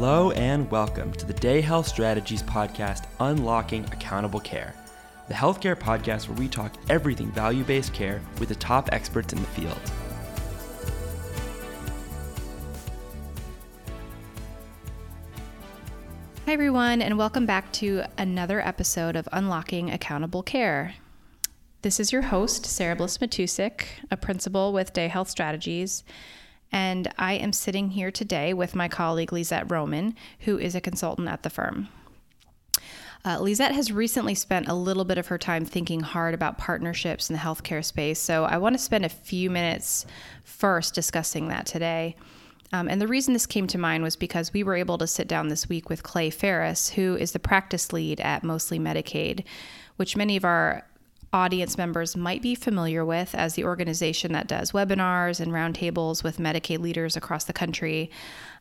Hello and welcome to the Day Health Strategies podcast, Unlocking Accountable Care, the healthcare podcast where we talk everything value based care with the top experts in the field. Hi, everyone, and welcome back to another episode of Unlocking Accountable Care. This is your host, Sarah Bliss Matusik, a principal with Day Health Strategies. And I am sitting here today with my colleague, Lisette Roman, who is a consultant at the firm. Uh, Lisette has recently spent a little bit of her time thinking hard about partnerships in the healthcare space. So I want to spend a few minutes first discussing that today. Um, and the reason this came to mind was because we were able to sit down this week with Clay Farris, who is the practice lead at Mostly Medicaid, which many of our audience members might be familiar with as the organization that does webinars and roundtables with Medicaid leaders across the country.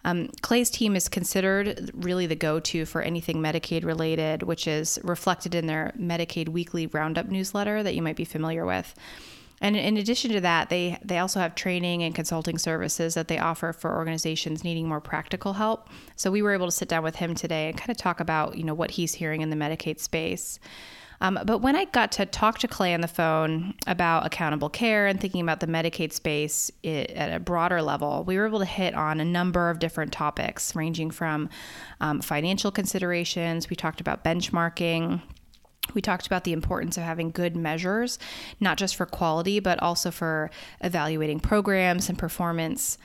Um, Clay's team is considered really the go to for anything Medicaid related, which is reflected in their Medicaid Weekly Roundup newsletter that you might be familiar with. And in addition to that, they, they also have training and consulting services that they offer for organizations needing more practical help. So we were able to sit down with him today and kind of talk about, you know, what he's hearing in the Medicaid space. Um, but when I got to talk to Clay on the phone about accountable care and thinking about the Medicaid space it, at a broader level, we were able to hit on a number of different topics, ranging from um, financial considerations. We talked about benchmarking. We talked about the importance of having good measures, not just for quality, but also for evaluating programs and performance.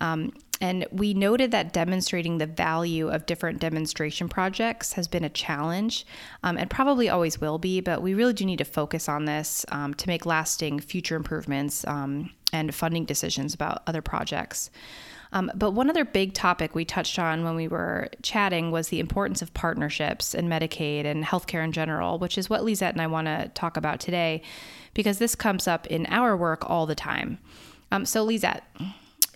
Um, and we noted that demonstrating the value of different demonstration projects has been a challenge um, and probably always will be, but we really do need to focus on this um, to make lasting future improvements um, and funding decisions about other projects. Um, but one other big topic we touched on when we were chatting was the importance of partnerships in Medicaid and healthcare in general, which is what Lisette and I want to talk about today, because this comes up in our work all the time. Um, so, Lisette,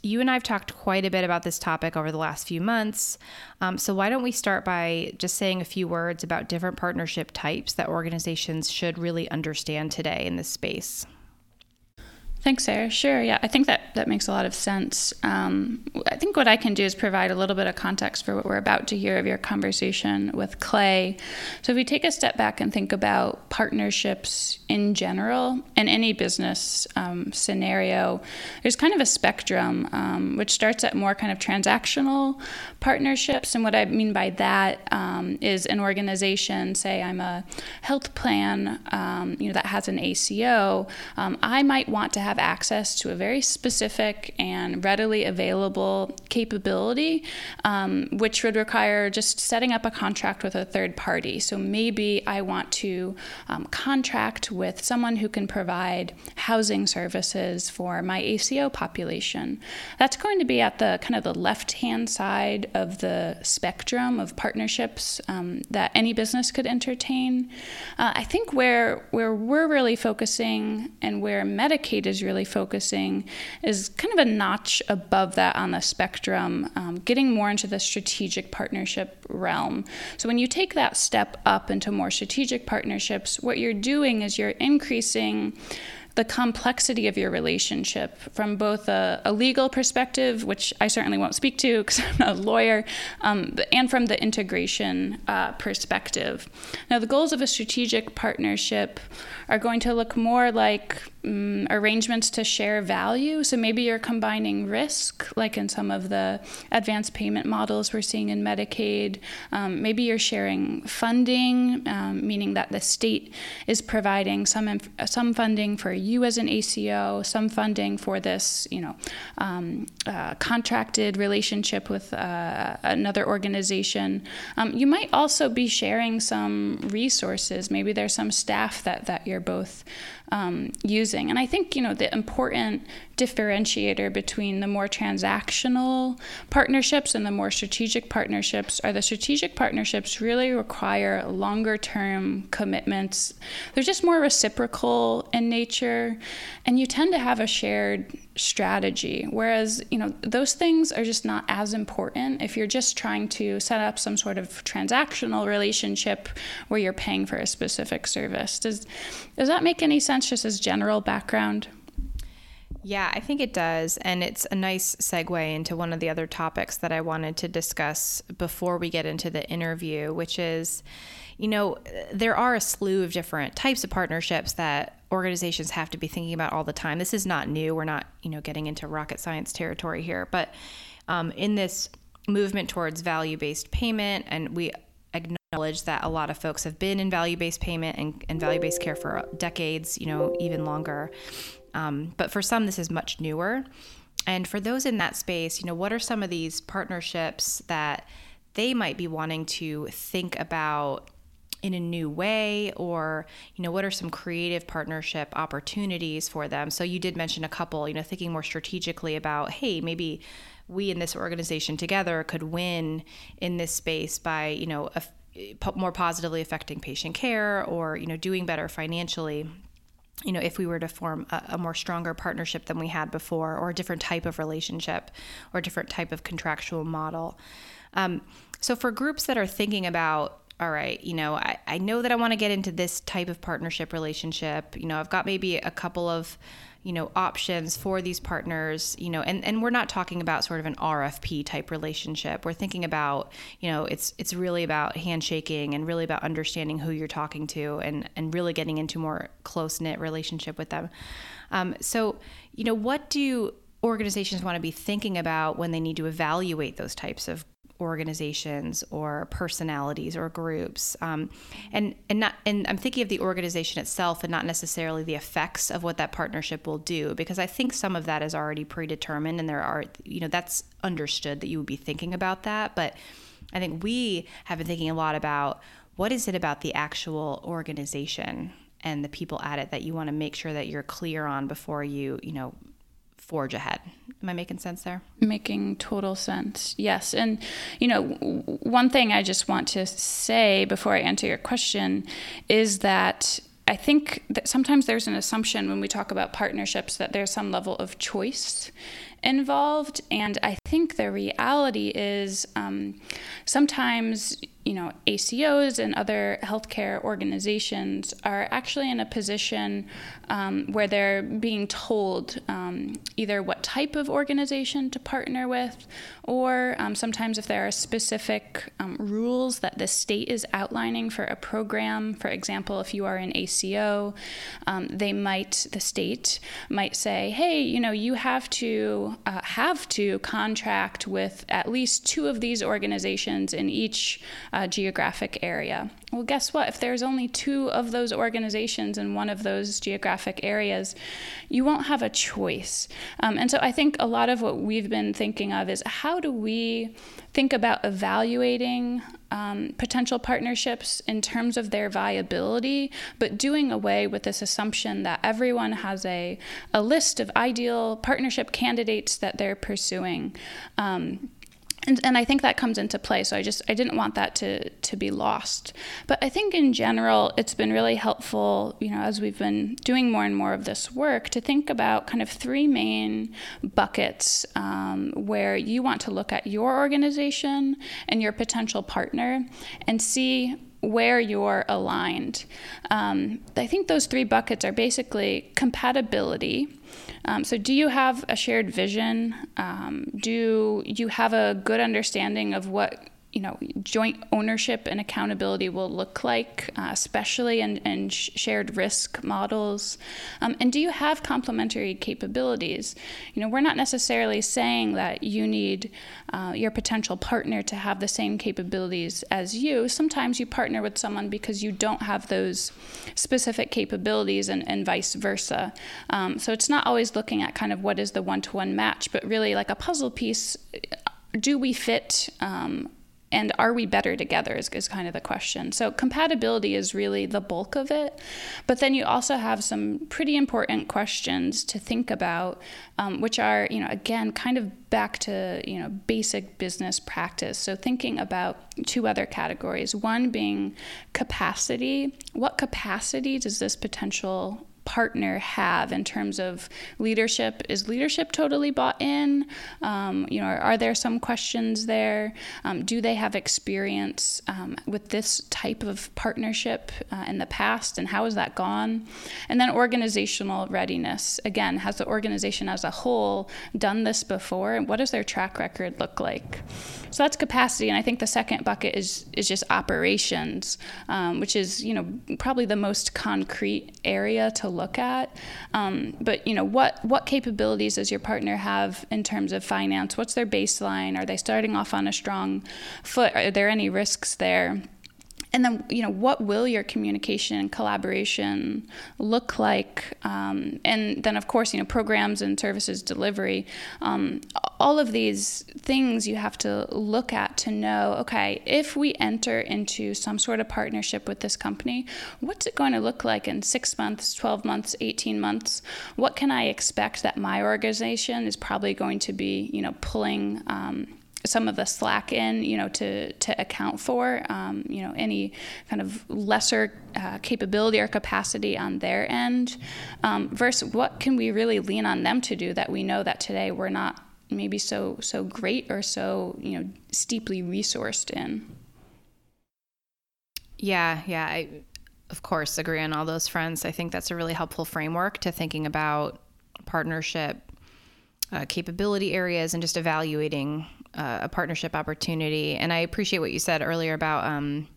you and I have talked quite a bit about this topic over the last few months. Um, so, why don't we start by just saying a few words about different partnership types that organizations should really understand today in this space? Thanks, Sarah. Sure. Yeah, I think that that makes a lot of sense. Um, I think what I can do is provide a little bit of context for what we're about to hear of your conversation with Clay. So, if we take a step back and think about partnerships in general in any business um, scenario, there's kind of a spectrum um, which starts at more kind of transactional partnerships. And what I mean by that um, is an organization, say I'm a health plan, um, you know, that has an ACO. Um, I might want to have have access to a very specific and readily available capability, um, which would require just setting up a contract with a third party. So maybe I want to um, contract with someone who can provide housing services for my ACO population. That's going to be at the kind of the left hand side of the spectrum of partnerships um, that any business could entertain. Uh, I think where where we're really focusing and where Medicaid is really focusing is kind of a notch above that on the spectrum, um, getting more into the strategic partnership realm. So when you take that step up into more strategic partnerships, what you're doing is you're increasing the complexity of your relationship from both a, a, legal perspective, which I certainly won't speak to because I'm not a lawyer, um, and from the integration uh, perspective. Now, the goals of a strategic partnership are going to look more like um, arrangements to share value. So maybe you're combining risk, like in some of the advanced payment models we're seeing in Medicaid. Um, maybe you're sharing funding, um, meaning that the state is providing some inf- some funding for you as an ACO, some funding for this, you know, um, uh, contracted relationship with uh, another organization. Um, you might also be sharing some resources. Maybe there's some staff that that you're both um, using. And I think, you know, the important differentiator between the more transactional partnerships and the more strategic partnerships are the strategic partnerships really require longer term commitments. They're just more reciprocal in nature, and you tend to have a shared strategy. Whereas, you know, those things are just not as important if you're just trying to set up some sort of transactional relationship where you're paying for a specific service. Does does that make any sense just as general background? Yeah, I think it does. And it's a nice segue into one of the other topics that I wanted to discuss before we get into the interview, which is, you know, there are a slew of different types of partnerships that organizations have to be thinking about all the time. This is not new. We're not, you know, getting into rocket science territory here. But um, in this movement towards value based payment, and we acknowledge that a lot of folks have been in value based payment and, and value based care for decades, you know, even longer. Um, but for some, this is much newer. And for those in that space, you know, what are some of these partnerships that they might be wanting to think about in a new way or you know what are some creative partnership opportunities for them so you did mention a couple you know thinking more strategically about hey maybe we in this organization together could win in this space by you know more positively affecting patient care or you know doing better financially you know, if we were to form a, a, more stronger partnership than we had before, or a different type of relationship, or a different type of contractual model. Um, so, for groups that are thinking about, all right, you know, I, I know that I want to get into this type of partnership relationship, you know, I've got maybe a couple of you know options for these partners you know and and we're not talking about sort of an RFP type relationship. We're thinking about you know it's it's really about handshaking and really about understanding who you're talking to and and really getting into more close knit relationship with them. Um, so you know what do organizations want to be thinking about when they need to evaluate those types of organizations or personalities or groups um, and and not and I'm thinking of the organization itself and not necessarily the effects of what that partnership will do because I think some of that is already predetermined and there are you know that's understood that you would be thinking about that but I think we have been thinking a lot about what is it about the actual organization and the people at it that you want to make sure that you're clear on before you you know forge ahead. Am I making sense there? Making total sense. Yes. And, you know, one thing I just want to say before I answer your question is that I think that sometimes there's an assumption when we talk about partnerships that there's some level of choice involved. And I think the reality is um, sometimes you know, ACOs and other healthcare organizations are actually in a position um, where they're being told um, either what type of organization to partner with, or um, sometimes if there are specific um, rules that the state is outlining for a program. For example, if you are an ACO, um, they might, the state might say, hey, you know, you have to uh, have to contract with at least two of these organizations in each uh, geographic area. Well, guess what? If there's only two of those organizations in one of those geographic areas, you won't have a choice. Um, and so I think a lot of what we've been thinking of is how do we think about evaluating um, potential partnerships in terms of their viability, but doing away with this assumption that everyone has a, a list of ideal partnership candidates that they're pursuing. Um, and, and I think that comes into play. So I just I didn't want that to to be lost. But I think in general it's been really helpful, you know, as we've been doing more and more of this work, to think about kind of three main buckets um, where you want to look at your organization and your potential partner and see where you're aligned. Um, I think those three buckets are basically compatibility. Um, so, do you have a shared vision? Um, do you have a good understanding of what you know joint ownership and accountability will look like, uh, especially in, in sh- shared risk models? Um, and do you have complementary capabilities? You know, we're not necessarily saying that you need uh, your potential partner to have the same capabilities as you. Sometimes you partner with someone because you don't have those specific capabilities, and, and vice versa. Um, so it's not always looking at kind of what is the one-to-one match, but really like a puzzle piece. Do we fit? Um, and are we better together is, is kind of the question. So compatibility is really the bulk of it. But then you also have some pretty important questions to think about um, which are you know again kind of back to you know basic business practice. So thinking about two other categories one being capacity. What capacity does this potential partner have in terms of leadership? Is leadership totally bought in? Um, you know, are, are, there some questions there? Um, do they have experience um, with this type of partnership uh, in the past, and how has that gone? And then organizational readiness. Again, has the organization as a whole done this before? And what does their track record look like? So that's capacity, and I think the second bucket is is just operations, um, which is you know probably the most concrete area to look at. Um, but you know what what capabilities does your partner have in terms of finance? What's their baseline? Are they starting off on a strong foot? Are there any risks there? And then you know what will your communication and collaboration look like? Um, and then of course you know programs and services delivery. Um, all of these things you have to look at to know okay if we enter into some sort of partnership with this company what's it going to look like in six months 12 months 18 months? What can i expect that my organization is probably going to be you know pulling um, some of the slack in, you know, to to account for, um, you know, any kind of lesser uh, capability or capacity on their end, um, versus what can we really lean on them to do that we know that today we're not maybe so so great or so you know steeply resourced in. Yeah, yeah, I of course agree on all those fronts. I think that's a really helpful framework to thinking about partnership uh, capability areas and just evaluating uh, a partnership opportunity. And I appreciate what you said earlier about um,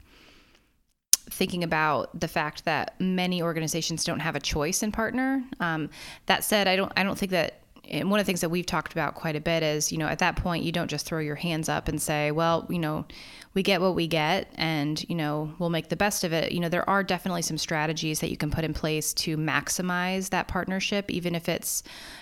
thinking about the fact that many organizations don't have a choice in partner. Um, that said, I don't I don't think that and one of the things that we've talked about quite a bit is, you know, at that point, you don't just throw your hands up and say, well, you know, we get what we get and, you know, we'll make the best of it. You know, there are definitely some strategies that you can put in place to maximize that partnership, even if it's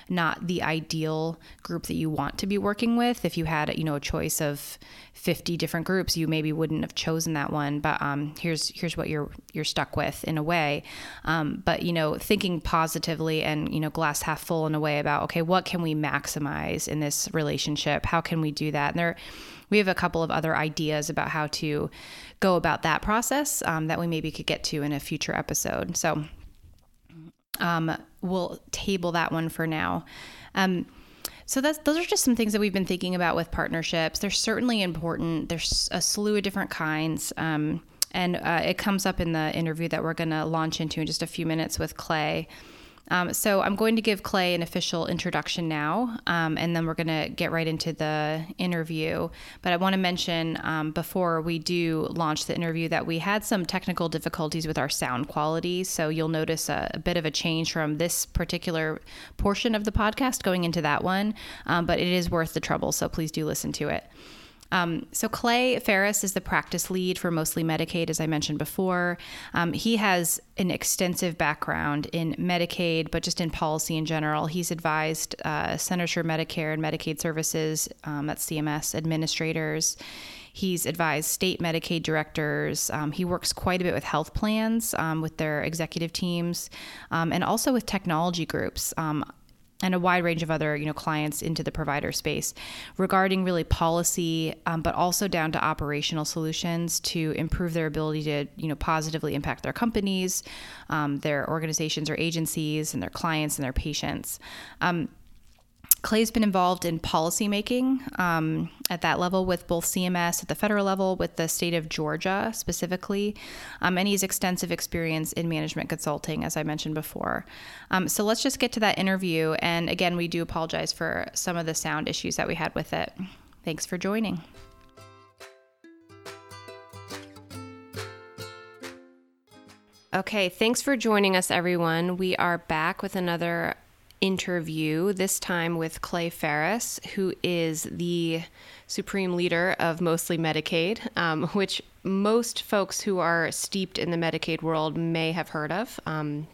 not the ideal group that you want to be working with. If you had, you know, a choice of 50 different groups, you maybe wouldn't have chosen that one. But um, here's here's what you're you're stuck with in a way. Um, but you know, thinking positively and you know, glass half full in a way about okay, what can we maximize in this relationship? How can we do that? And there we have a couple of other ideas about how to go about that process um, that we maybe could get to in a future episode. So um, we'll table that one for now. Um, so that's those are just some things that we've been thinking about with partnerships. They're certainly important. There's a slew of different kinds. Um, and uh, it comes up in the interview that we're going to launch into in just a few minutes with Clay. Um, so I'm going to give Clay an official introduction now, um, and then we're going to get right into the interview. But I want to mention um, before we do launch the interview that we had some technical difficulties with our sound quality. So you'll notice a, a bit of a change from this particular portion of the podcast going into that one, um, but it is worth the trouble. So please do listen to it. Um, so Clay Farris is the practice lead for Mostly Medicaid, as I mentioned before. Um, he has an extensive background in Medicaid, but just in policy in general. He's advised uh, for Medicare and Medicaid Services, um, that's CMS administrators. He's advised state Medicaid directors. Um, he works quite a bit with health plans, um, with their executive teams, um, and also with technology groups. And a wide range of other you know clients into the provider space regarding really policy um, but also down to operational solutions to improve their ability to you know positively impact their companies um, their organizations or agencies and their clients and their patients. Um, Clay's been involved in policymaking um, at that level with both CMS at the federal level, with the state of Georgia specifically, um, and he's extensive experience in management consulting, as I mentioned before. Um, so let's just get to that interview. And again, we do apologize for some of the sound issues that we had with it. Thanks for joining. Okay, thanks for joining us, everyone. We are back with another interview, this time with Clay Farris, who is the supreme leader of Mostly Medicaid, um, which most folks who are steeped in the Medicaid world may have heard of. Um,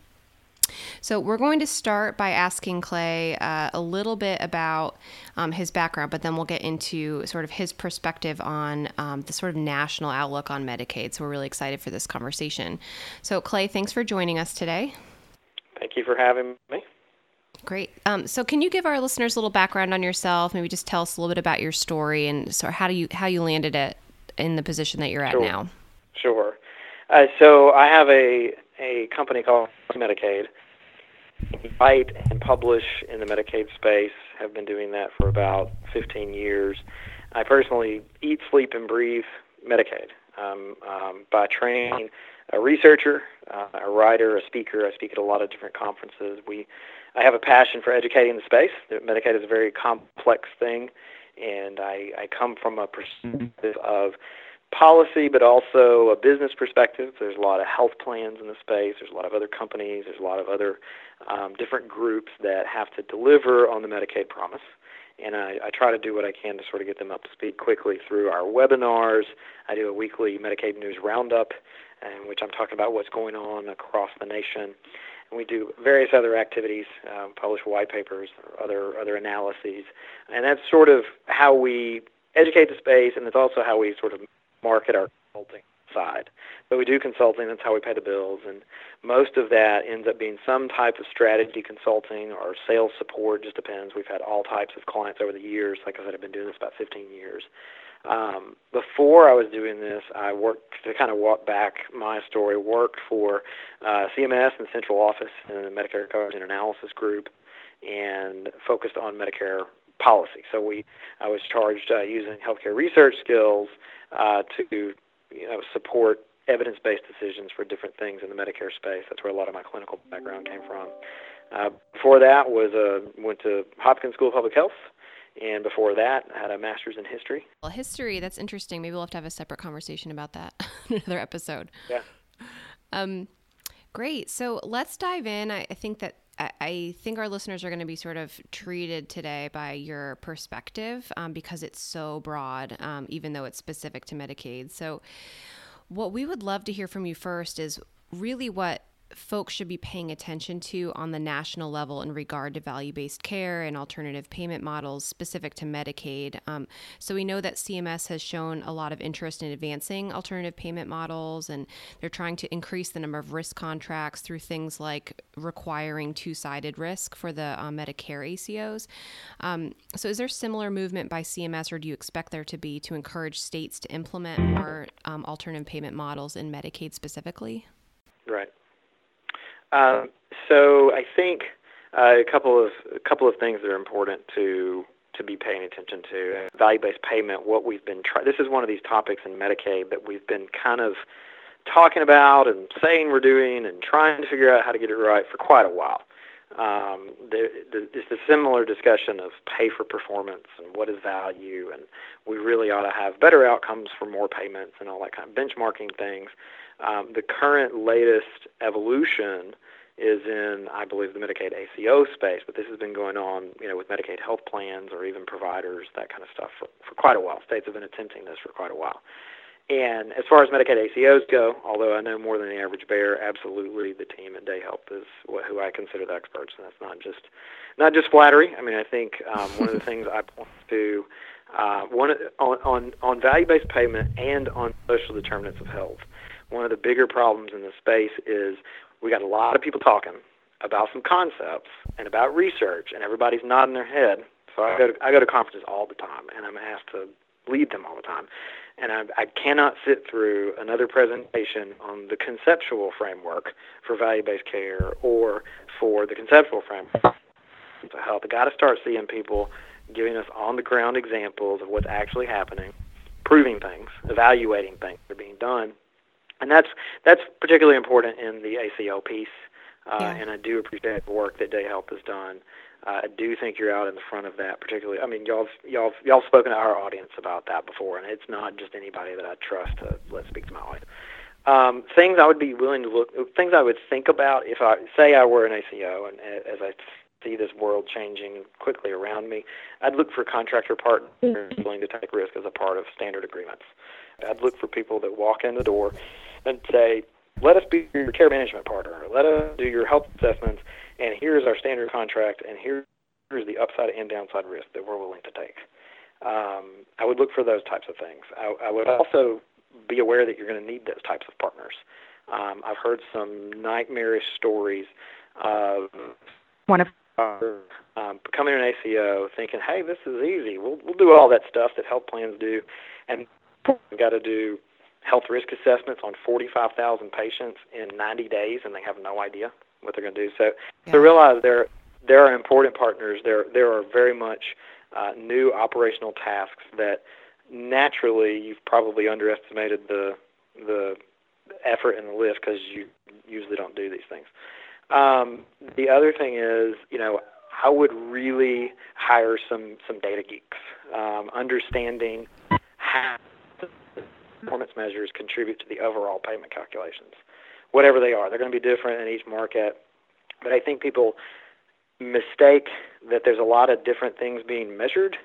so, we're going to start by asking Clay uh, a little bit about um, his background, but then we'll get into sort of his perspective on um, the sort of national outlook on Medicaid. So, we're really excited for this conversation. So, Clay, thanks for joining us today. Thank you for having me. Great. Um, so, can you give our listeners a little background on yourself? Maybe just tell us a little bit about your story and sort how do you how you landed it in the position that you're at sure. now. Sure. Uh, so, I have a a company called Medicaid, write and publish in the Medicaid space. Have been doing that for about 15 years. I personally eat, sleep, and breathe Medicaid. Um, um, by training, a researcher, uh, a writer, a speaker. I speak at a lot of different conferences. We, I have a passion for educating the space. Medicaid is a very complex thing, and I, I come from a perspective of policy, but also a business perspective. There's a lot of health plans in the space. There's a lot of other companies. There's a lot of other um, different groups that have to deliver on the Medicaid promise. And I, I try to do what I can to sort of get them up to speed quickly through our webinars. I do a weekly Medicaid news roundup, in which I'm talking about what's going on across the nation. And we do various other activities, um, publish white papers, or other other analyses, and that's sort of how we educate the space, and it's also how we sort of market our consulting side. But we do consulting, that's how we pay the bills, and most of that ends up being some type of strategy consulting or sales support, just depends. We've had all types of clients over the years. Like I said, I've been doing this about 15 years. Um, before I was doing this, I worked to kind of walk back my story. Worked for uh, CMS and Central Office in the Medicare Coverage and Analysis Group, and focused on Medicare policy. So we, I was charged uh, using healthcare research skills uh, to you know, support evidence-based decisions for different things in the Medicare space. That's where a lot of my clinical background came from. Uh, before that was uh, went to Hopkins School of Public Health, and before that I had a master's in history. Well, history that's interesting. Maybe we'll have to have a separate conversation about that another episode. Yeah. Um, great. So let's dive in. I, I think that I think our listeners are going to be sort of treated today by your perspective um, because it's so broad, um, even though it's specific to Medicaid. So, what we would love to hear from you first is really what folks should be paying attention to on the national level in regard to value based care and alternative payment models specific to Medicaid. Um, so we know that CMS has shown a lot of interest in advancing alternative payment models, and they're trying to increase the number of risk contracts through things like requiring two sided risk for the uh, Medicare ACOs. Um, so is there similar movement by CMS, or do you expect there to be to encourage states to implement more um, alternative payment models in Medicaid specifically? Right. Um, so I think uh, a couple of a couple of things that are important to to be paying attention to. Value-based payment. What we've been trying. This is one of these topics in Medicaid that we've been kind of talking about and saying we're doing and trying to figure out how to get it right for quite a while. Um, there, it's a similar discussion of pay for performance and what is value, and we really ought to have better outcomes for more payments and all that kind of benchmarking things. Um, the current latest evolution is in, I believe, the Medicaid ACO space, but this has been going on, you know, with Medicaid health plans or even providers, that kind of stuff, for, for quite a while. States have been attempting this for quite a while. And as far as Medicaid ACOs go, although I know more than the average bear, absolutely the team at DayHealth is what, who I consider the experts, and that's not just not just flattery. I mean, I think um, one of the things I point to uh, one on on, on value-based payment and on social determinants of health one of the bigger problems in this space is we got a lot of people talking about some concepts and about research, and everybody's nodding their head. So I go to I go to conferences all the time, and I'm asked to lead them all the time. And I, I cannot sit through another presentation on the conceptual framework for value-based care or for the conceptual framework for health. I got to start seeing people giving us on-the-ground examples of what's actually happening, proving things, evaluating things that are being done, and that's that's particularly important in the ACO piece. Uh, yeah. And I do appreciate the work that DayHealth has done. Uh, I do think you're out in the front of that, particularly. I mean, y'all y'all y'all spoken to our audience about that before, and it's not just anybody that I trust to let speak to my audience. Um, things I would be willing to look, things I would think about if I say I were an ACO, and as I see this world changing quickly around me, I'd look for contractor partners willing to take risk as a part of standard agreements. I'd look for people that walk in the door and say, let us be your care management partner. Let us do your health assessments, and here's our standard contract, and here's the upside and downside risk that we're willing to take. Um, I would look for those types of things. I, I would also be aware that you're going to need those types of partners. Um, I've heard some nightmarish stories of one of um, becoming an ACO, thinking, "Hey, this is easy. We'll we'll do all that stuff that health plans do," and we've got to do health risk assessments on 45,000 patients in 90 days, and they have no idea what they're going to do. So yeah. to realize there there are important partners. There there are very much uh, new operational tasks that naturally you've probably underestimated the the effort and the lift because you usually don't do these things. Um, the other thing is, you know, I would really hire some some data geeks, um, understanding how performance measures contribute to the overall payment calculations, whatever they are. They're going to be different in each market, but I think people mistake that there's a lot of different things being measured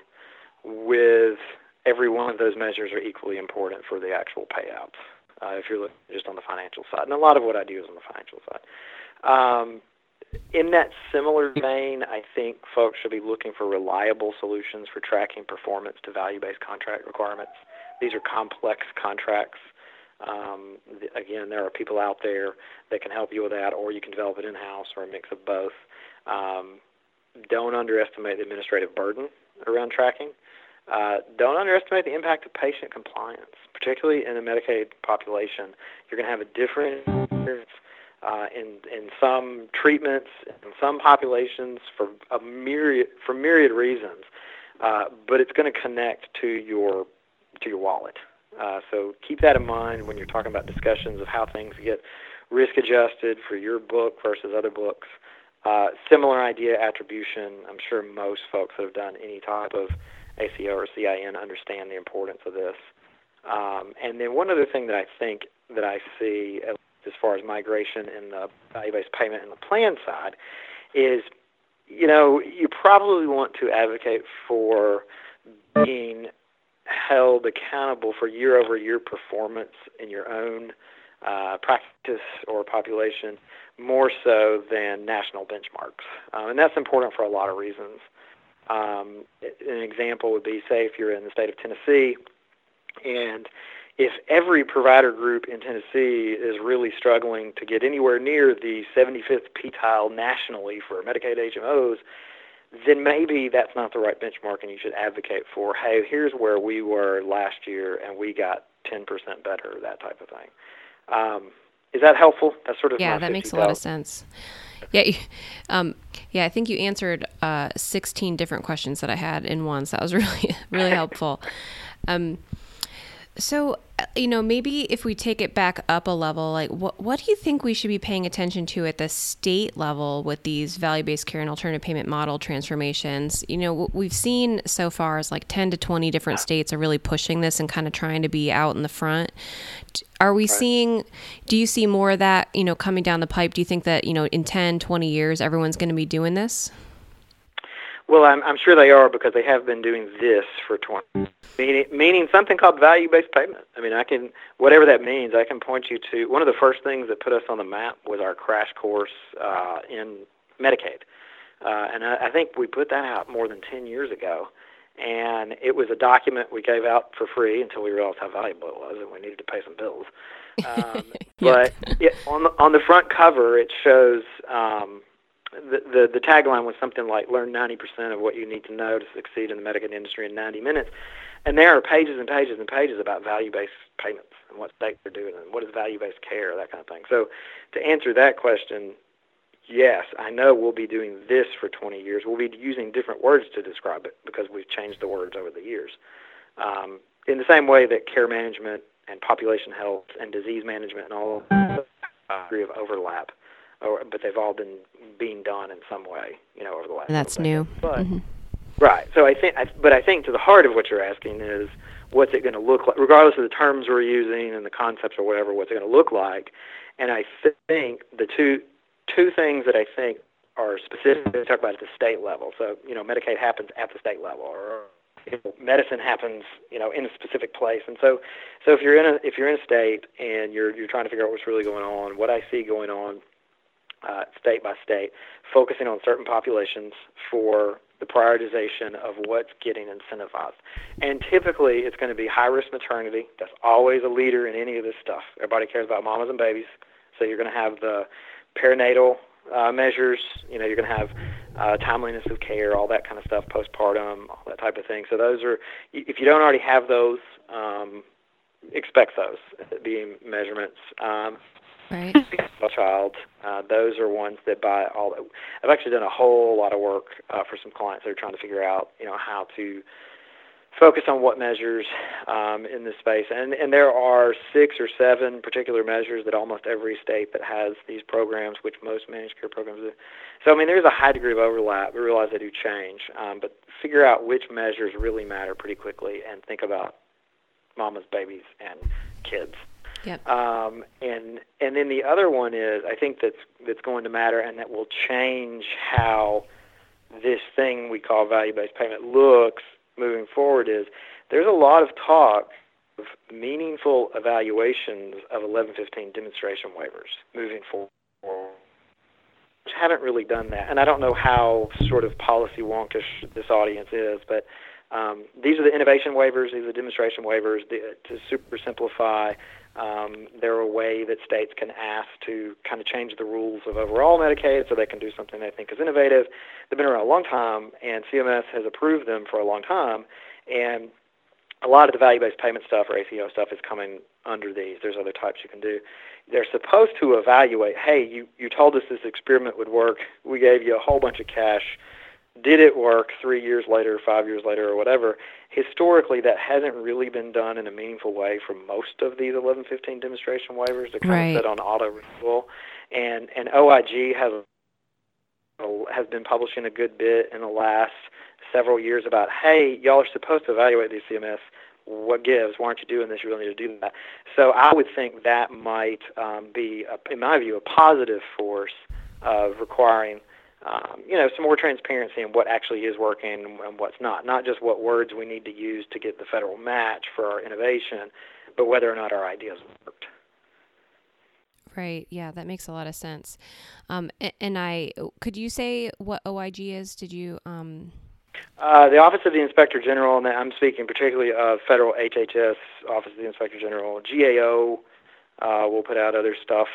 with every one of those measures are equally important for the actual payouts uh, if you're just on the financial side. And a lot of what I do is on the financial side. Um, in that similar vein, I think folks should be looking for reliable solutions for tracking performance to value-based contract requirements. These are complex contracts. Um, again, there are people out there that can help you with that, or you can develop it in-house or a mix of both. Um, don't underestimate the administrative burden around tracking. Uh, don't underestimate the impact of patient compliance, particularly in the Medicaid population. You're going to have a different uh, in in some treatments, in some populations, for a myriad for myriad reasons. Uh, but it's going to connect to your to your wallet. Uh, so keep that in mind when you're talking about discussions of how things get risk adjusted for your book versus other books. Uh, similar idea attribution. I'm sure most folks that have done any type of ACO or CIN understand the importance of this. Um, and then one other thing that I think that I see as far as migration in the value-based payment and the plan side is, you know, you probably want to advocate for being held accountable for year-over-year performance in your own uh, practice or population more so than national benchmarks. Um, and that's important for a lot of reasons. Um, an example would be, say, if you're in the state of Tennessee, and if every provider group in Tennessee is really struggling to get anywhere near the 75th percentile nationally for Medicaid HMOs, then maybe that's not the right benchmark, and you should advocate for, hey, here's where we were last year, and we got 10% better, that type of thing. Um, is that helpful? That's sort of yeah, that makes a lot of sense. Yeah, um, yeah. I think you answered uh, 16 different questions that I had in one, so that was really, really helpful. Um, so, uh, you know, maybe if we take it back up a level, like what what do you think we should be paying attention to at the state level with these value-based care and alternative payment model transformations? You know, what we've seen so far is like 10 to 20 different states are really pushing this and kind of trying to be out in the front. Are we right. seeing do you see more of that, you know, coming down the pipe? Do you think that, you know, in 10, 20 years everyone's going to be doing this? Well, I'm, I'm sure they are because they have been doing this for 20, meaning, meaning something called value-based payment. I mean, I can, whatever that means, I can point you to one of the first things that put us on the map was our crash course uh, in Medicaid. Uh, and I, I think we put that out more than 10 years ago. And it was a document we gave out for free until we realized how valuable it was and we needed to pay some bills. Um, but it, on, the, on the front cover, it shows um, the, the, the tagline was something like learn 90% of what you need to know to succeed in the Medicaid industry in 90 minutes. And there are pages and pages and pages about value-based payments and what states are doing and what is value-based care, that kind of thing. So to answer that question, yes, I know we'll be doing this for 20 years. We'll be using different words to describe it because we've changed the words over the years. Um, in the same way that care management and population health and disease management and all of degree of overlap or, but they've all been being done in some way, you know, over the last. And That's new. But, mm-hmm. Right. So I think, I, but I think to the heart of what you're asking is, what's it going to look like, regardless of the terms we're using and the concepts or whatever. What's it going to look like? And I think the two two things that I think are specific to talk about at the state level. So you know, Medicaid happens at the state level, or medicine happens, you know, in a specific place. And so, so if you're in a if you're in a state and you're you're trying to figure out what's really going on, what I see going on uh, state by state, focusing on certain populations for the prioritization of what's getting incentivized. And typically, it's going to be high risk maternity. That's always a leader in any of this stuff. Everybody cares about mamas and babies. So you're going to have the perinatal uh, measures. You know, you're going to have uh, timeliness of care, all that kind of stuff, postpartum, all that type of thing. So those are, if you don't already have those, um, expect those being measurements. Um, right. child. Uh, those are ones that buy all. I've actually done a whole lot of work uh, for some clients that are trying to figure out, you know, how to focus on what measures um, in this space. And, and there are six or seven particular measures that almost every state that has these programs, which most managed care programs do. So, I mean, there's a high degree of overlap. We realize they do change, um, but figure out which measures really matter pretty quickly and think about mamas, babies, and kids. Yep. Um, and and then the other one is I think that's that's going to matter and that will change how this thing we call value-based payment looks moving forward is there's a lot of talk of meaningful evaluations of 1115 demonstration waivers moving forward. Haven't really done that, and I don't know how sort of policy wonkish this audience is, but um, these are the innovation waivers. These are the demonstration waivers. The, to super simplify, um, they're a way that states can ask to kind of change the rules of overall Medicaid so they can do something they think is innovative. They've been around a long time, and CMS has approved them for a long time. And a lot of the value-based payment stuff or ACO stuff is coming under these. There's other types you can do. They're supposed to evaluate, hey, you, you told us this experiment would work. We gave you a whole bunch of cash did it work three years later, five years later, or whatever? Historically, that hasn't really been done in a meaningful way for most of these 1115 demonstration waivers. They're kind right. of set on auto renewal, and and OIG has has been publishing a good bit in the last several years about, hey, y'all are supposed to evaluate these CMS. What gives? Why aren't you doing this? You really need to do that. So I would think that might um, be, a, in my view, a positive force of requiring um, you know, some more transparency in what actually is working and what's not. Not just what words we need to use to get the federal match for our innovation, but whether or not our ideas worked. Right. Yeah, that makes a lot of sense. Um, and, and, I could you say what OIG is? Did you? Um... Uh, the Office of the Inspector General, and I'm speaking particularly of federal HHS, Office of the Inspector General, GAO. Uh, will put out other stuff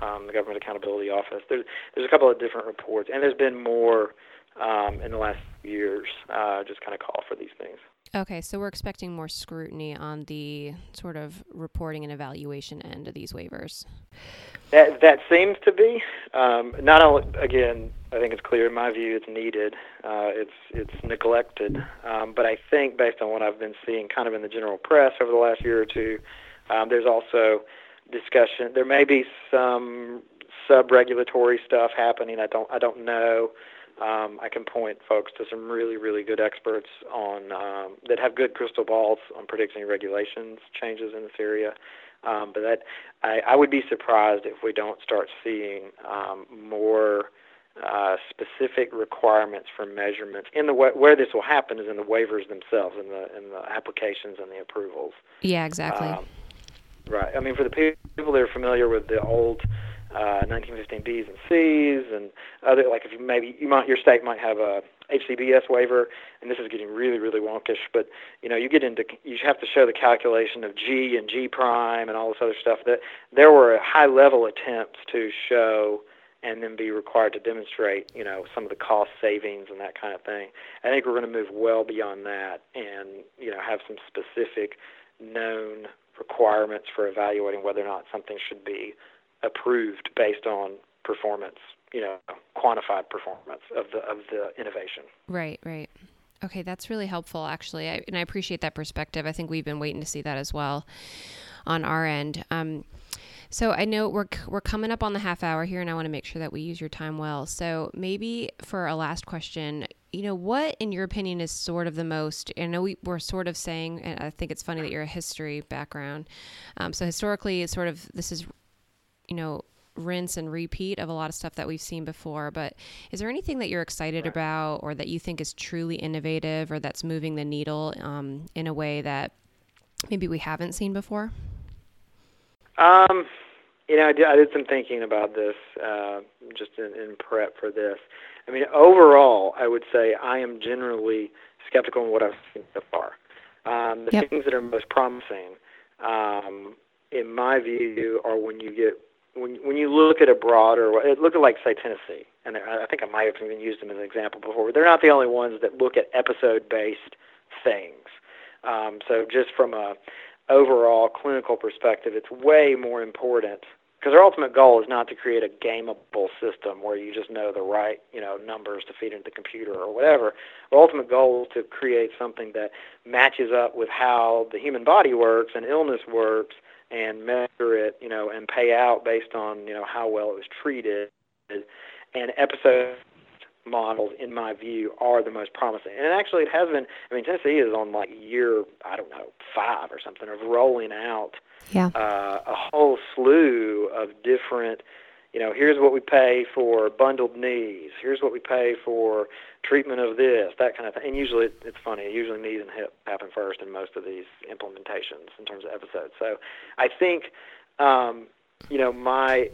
um, the Government Accountability Office. There's there's a couple of different reports, and there's been more um, in the last years. Uh, just kind of call for these things. Okay, so we're expecting more scrutiny on the sort of reporting and evaluation end of these waivers. That that seems to be um, not only again. I think it's clear in my view it's needed. Uh, it's it's neglected, um, but I think based on what I've been seeing, kind of in the general press over the last year or two, um, there's also discussion. There may be some sub-regulatory stuff happening. I don't I don't know. Um, I can point folks to some really really good experts on um, that have good crystal balls on predicting regulations changes in this area. Um, but that I, I would be surprised if we don't start seeing um, more uh, specific requirements for measurements. In the where this will happen is in the waivers themselves, in the in the applications and the approvals. Yeah, exactly. Um, Right. I mean, for the people that are familiar with the old uh, 1915 B's and C's and other, like if you maybe you might your state might have a HCBS waiver, and this is getting really really wonkish, but you know you get into you have to show the calculation of G and G prime and all this other stuff. That there were high level attempts to show and then be required to demonstrate, you know, some of the cost savings and that kind of thing. I think we're going to move well beyond that and, you know, have some specific known requirements for evaluating whether or not something should be approved based on performance, you know, quantified performance of the of the innovation. Right, right. Okay, that's really helpful actually. I, and I appreciate that perspective. I think we've been waiting to see that as well on our end. Um, so I know we're we're coming up on the half hour here, and I want to make sure that we use your time well. So maybe for a last question, you know, what in your opinion is sort of the most? I know we, we're sort of saying, and I think it's funny that you're a history background. Um, so historically, it's sort of this is, you know, rinse and repeat of a lot of stuff that we've seen before. But is there anything that you're excited about, or that you think is truly innovative, or that's moving the needle um, in a way that maybe we haven't seen before? Um, you know, I did, I did some thinking about this uh, just in, in prep for this. I mean, overall, I would say I am generally skeptical in what I've seen so far. Um, the yep. things that are most promising, um, in my view, are when you get when when you look at a broader look at like say Tennessee, and I think I might have even used them as an example before. They're not the only ones that look at episode based things. Um, so just from a overall clinical perspective, it's way more important because our ultimate goal is not to create a gameable system where you just know the right you know numbers to feed into the computer or whatever. Our ultimate goal is to create something that matches up with how the human body works and illness works, and measure it, you know, and pay out based on you know how well it was treated. And episode models, in my view, are the most promising. And actually, it has been. I mean, Tennessee is on like year I don't know five or something of rolling out yeah. uh, a whole slew of different. You know, here's what we pay for bundled knees. Here's what we pay for treatment of this, that kind of thing. And usually, it's funny. Usually, knees and hip happen first in most of these implementations in terms of episodes. So, I think, um, you know, my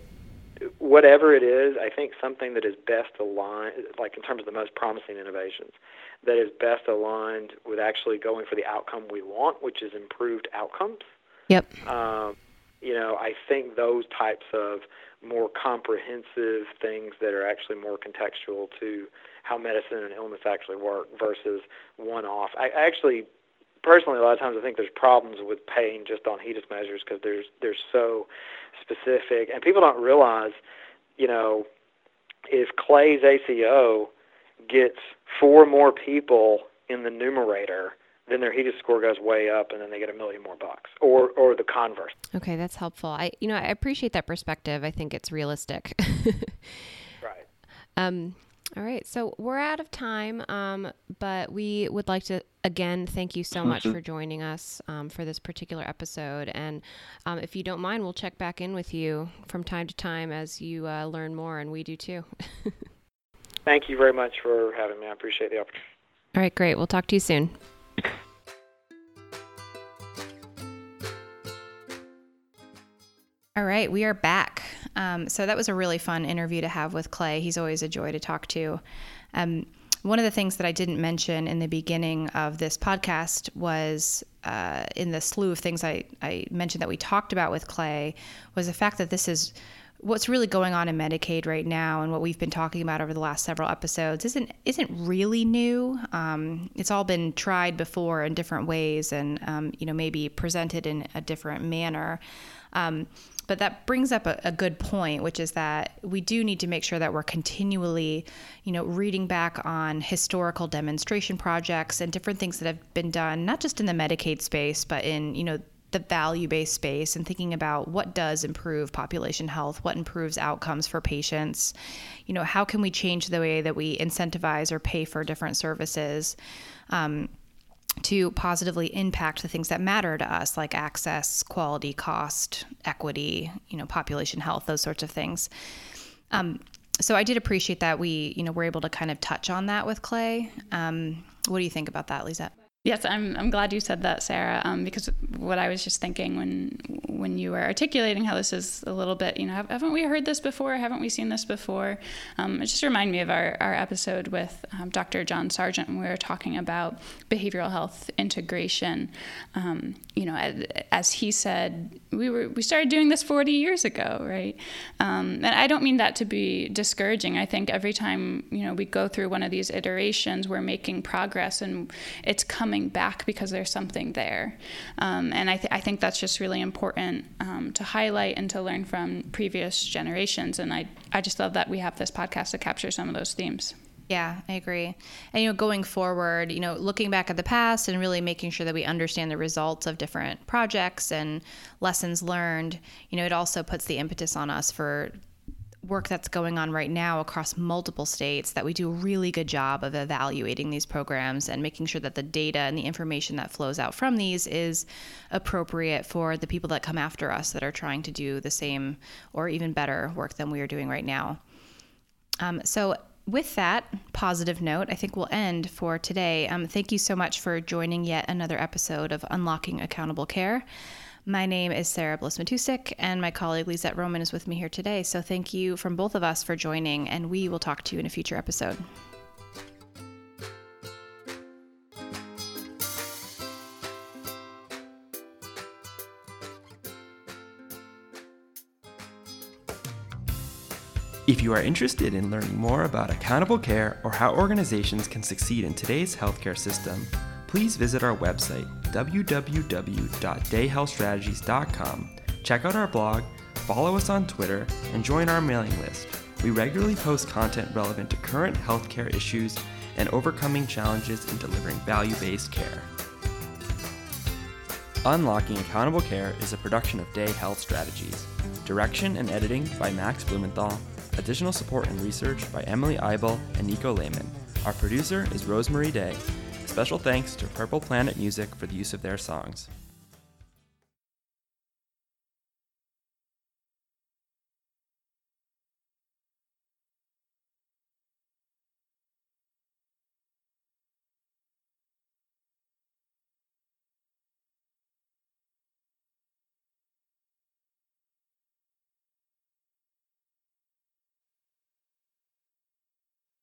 whatever it is, I think something that is best aligned, like in terms of the most promising innovations, that is best aligned with actually going for the outcome we want, which is improved outcomes. Yep. Um, you know, I think those types of more comprehensive things that are actually more contextual to how medicine and illness actually work versus one-off. I, I actually personally, a lot of times I think there's problems with paying just on HEDIS measures because there's they're so specific, and people don't realize, you know, if Clay's ACO gets four more people in the numerator, then their HEDIS score goes way up, and then they get a million more bucks, or or the converse. Okay, that's helpful. I you know I appreciate that perspective. I think it's realistic. right. Um, all right, so we're out of time, um, but we would like to again thank you so much for joining us um, for this particular episode. And um, if you don't mind, we'll check back in with you from time to time as you uh, learn more, and we do too. thank you very much for having me. I appreciate the opportunity. All right, great. We'll talk to you soon. All right, we are back. Um, so that was a really fun interview to have with Clay. He's always a joy to talk to. Um, one of the things that I didn't mention in the beginning of this podcast was uh, in the slew of things I, I mentioned that we talked about with Clay was the fact that this is what's really going on in Medicaid right now and what we've been talking about over the last several episodes isn't isn't really new. Um, it's all been tried before in different ways and um, you know maybe presented in a different manner. Um, but that brings up a, a, good point, which is that we do need to make sure that we're continually, you know, reading back on historical demonstration projects and different things that have been done, not just in the Medicaid space, but in, you know, the value-based space and thinking about what does improve population health, what improves outcomes for patients, you know, how can we change the way that we incentivize or pay for different services. Um, to positively impact the things that matter to us like access quality cost equity you know population health those sorts of things. Um, so i did appreciate that we you know were able to kind of touch on that with clay. Um, what do you think about that lisette Yes, I'm, I'm glad you said that, Sarah, um, because what I was just thinking when when you were articulating how this is a little bit, you know, haven't we heard this before? Haven't we seen this before? Um, it just reminded me of our, our episode with um, Dr. John Sargent when we were talking about behavioral health integration. Um, you know, as, he said, we were we started doing this 40 years ago, right? Um, and I don't mean that to be discouraging. I think every time you know we go through one of these iterations, we're making progress, and it's coming coming back because there's something there. Um, and I, th- I, think that's just really important um, to highlight and to learn from previous generations. And I, I just love that we have this podcast to capture some of those themes. Yeah, I agree. And you know, going forward, you know, looking back at the past and really making sure that we understand the results of different projects and lessons learned, you know, it also puts the impetus on us for work that's going on right now across multiple states that we do a really good job of evaluating these programs and making sure that the data and the information that flows out from these is appropriate for the people that come after us that are trying to do the same or even better work than we are doing right now. Um, so, with that positive note, I think we'll end for today. Um, thank you so much for joining yet another episode of Unlocking Accountable Care. My name is Sarah Bliss Matusik, and my colleague Lisette Roman is with me here today. So thank you from both of us for joining, and we will talk to you in a future episode. If you are interested in learning more about accountable care or how organizations can succeed in today's healthcare system, please visit our website, www.dayhealthstrategies.com. Check out our blog, Follow us on Twitter and join our mailing list. We regularly post content relevant to current healthcare issues and overcoming challenges in delivering value based care. Unlocking Accountable Care is a production of Day Health Strategies. Direction and editing by Max Blumenthal. Additional support and research by Emily Eibel and Nico Lehman. Our producer is Rosemarie Day. Special thanks to Purple Planet Music for the use of their songs.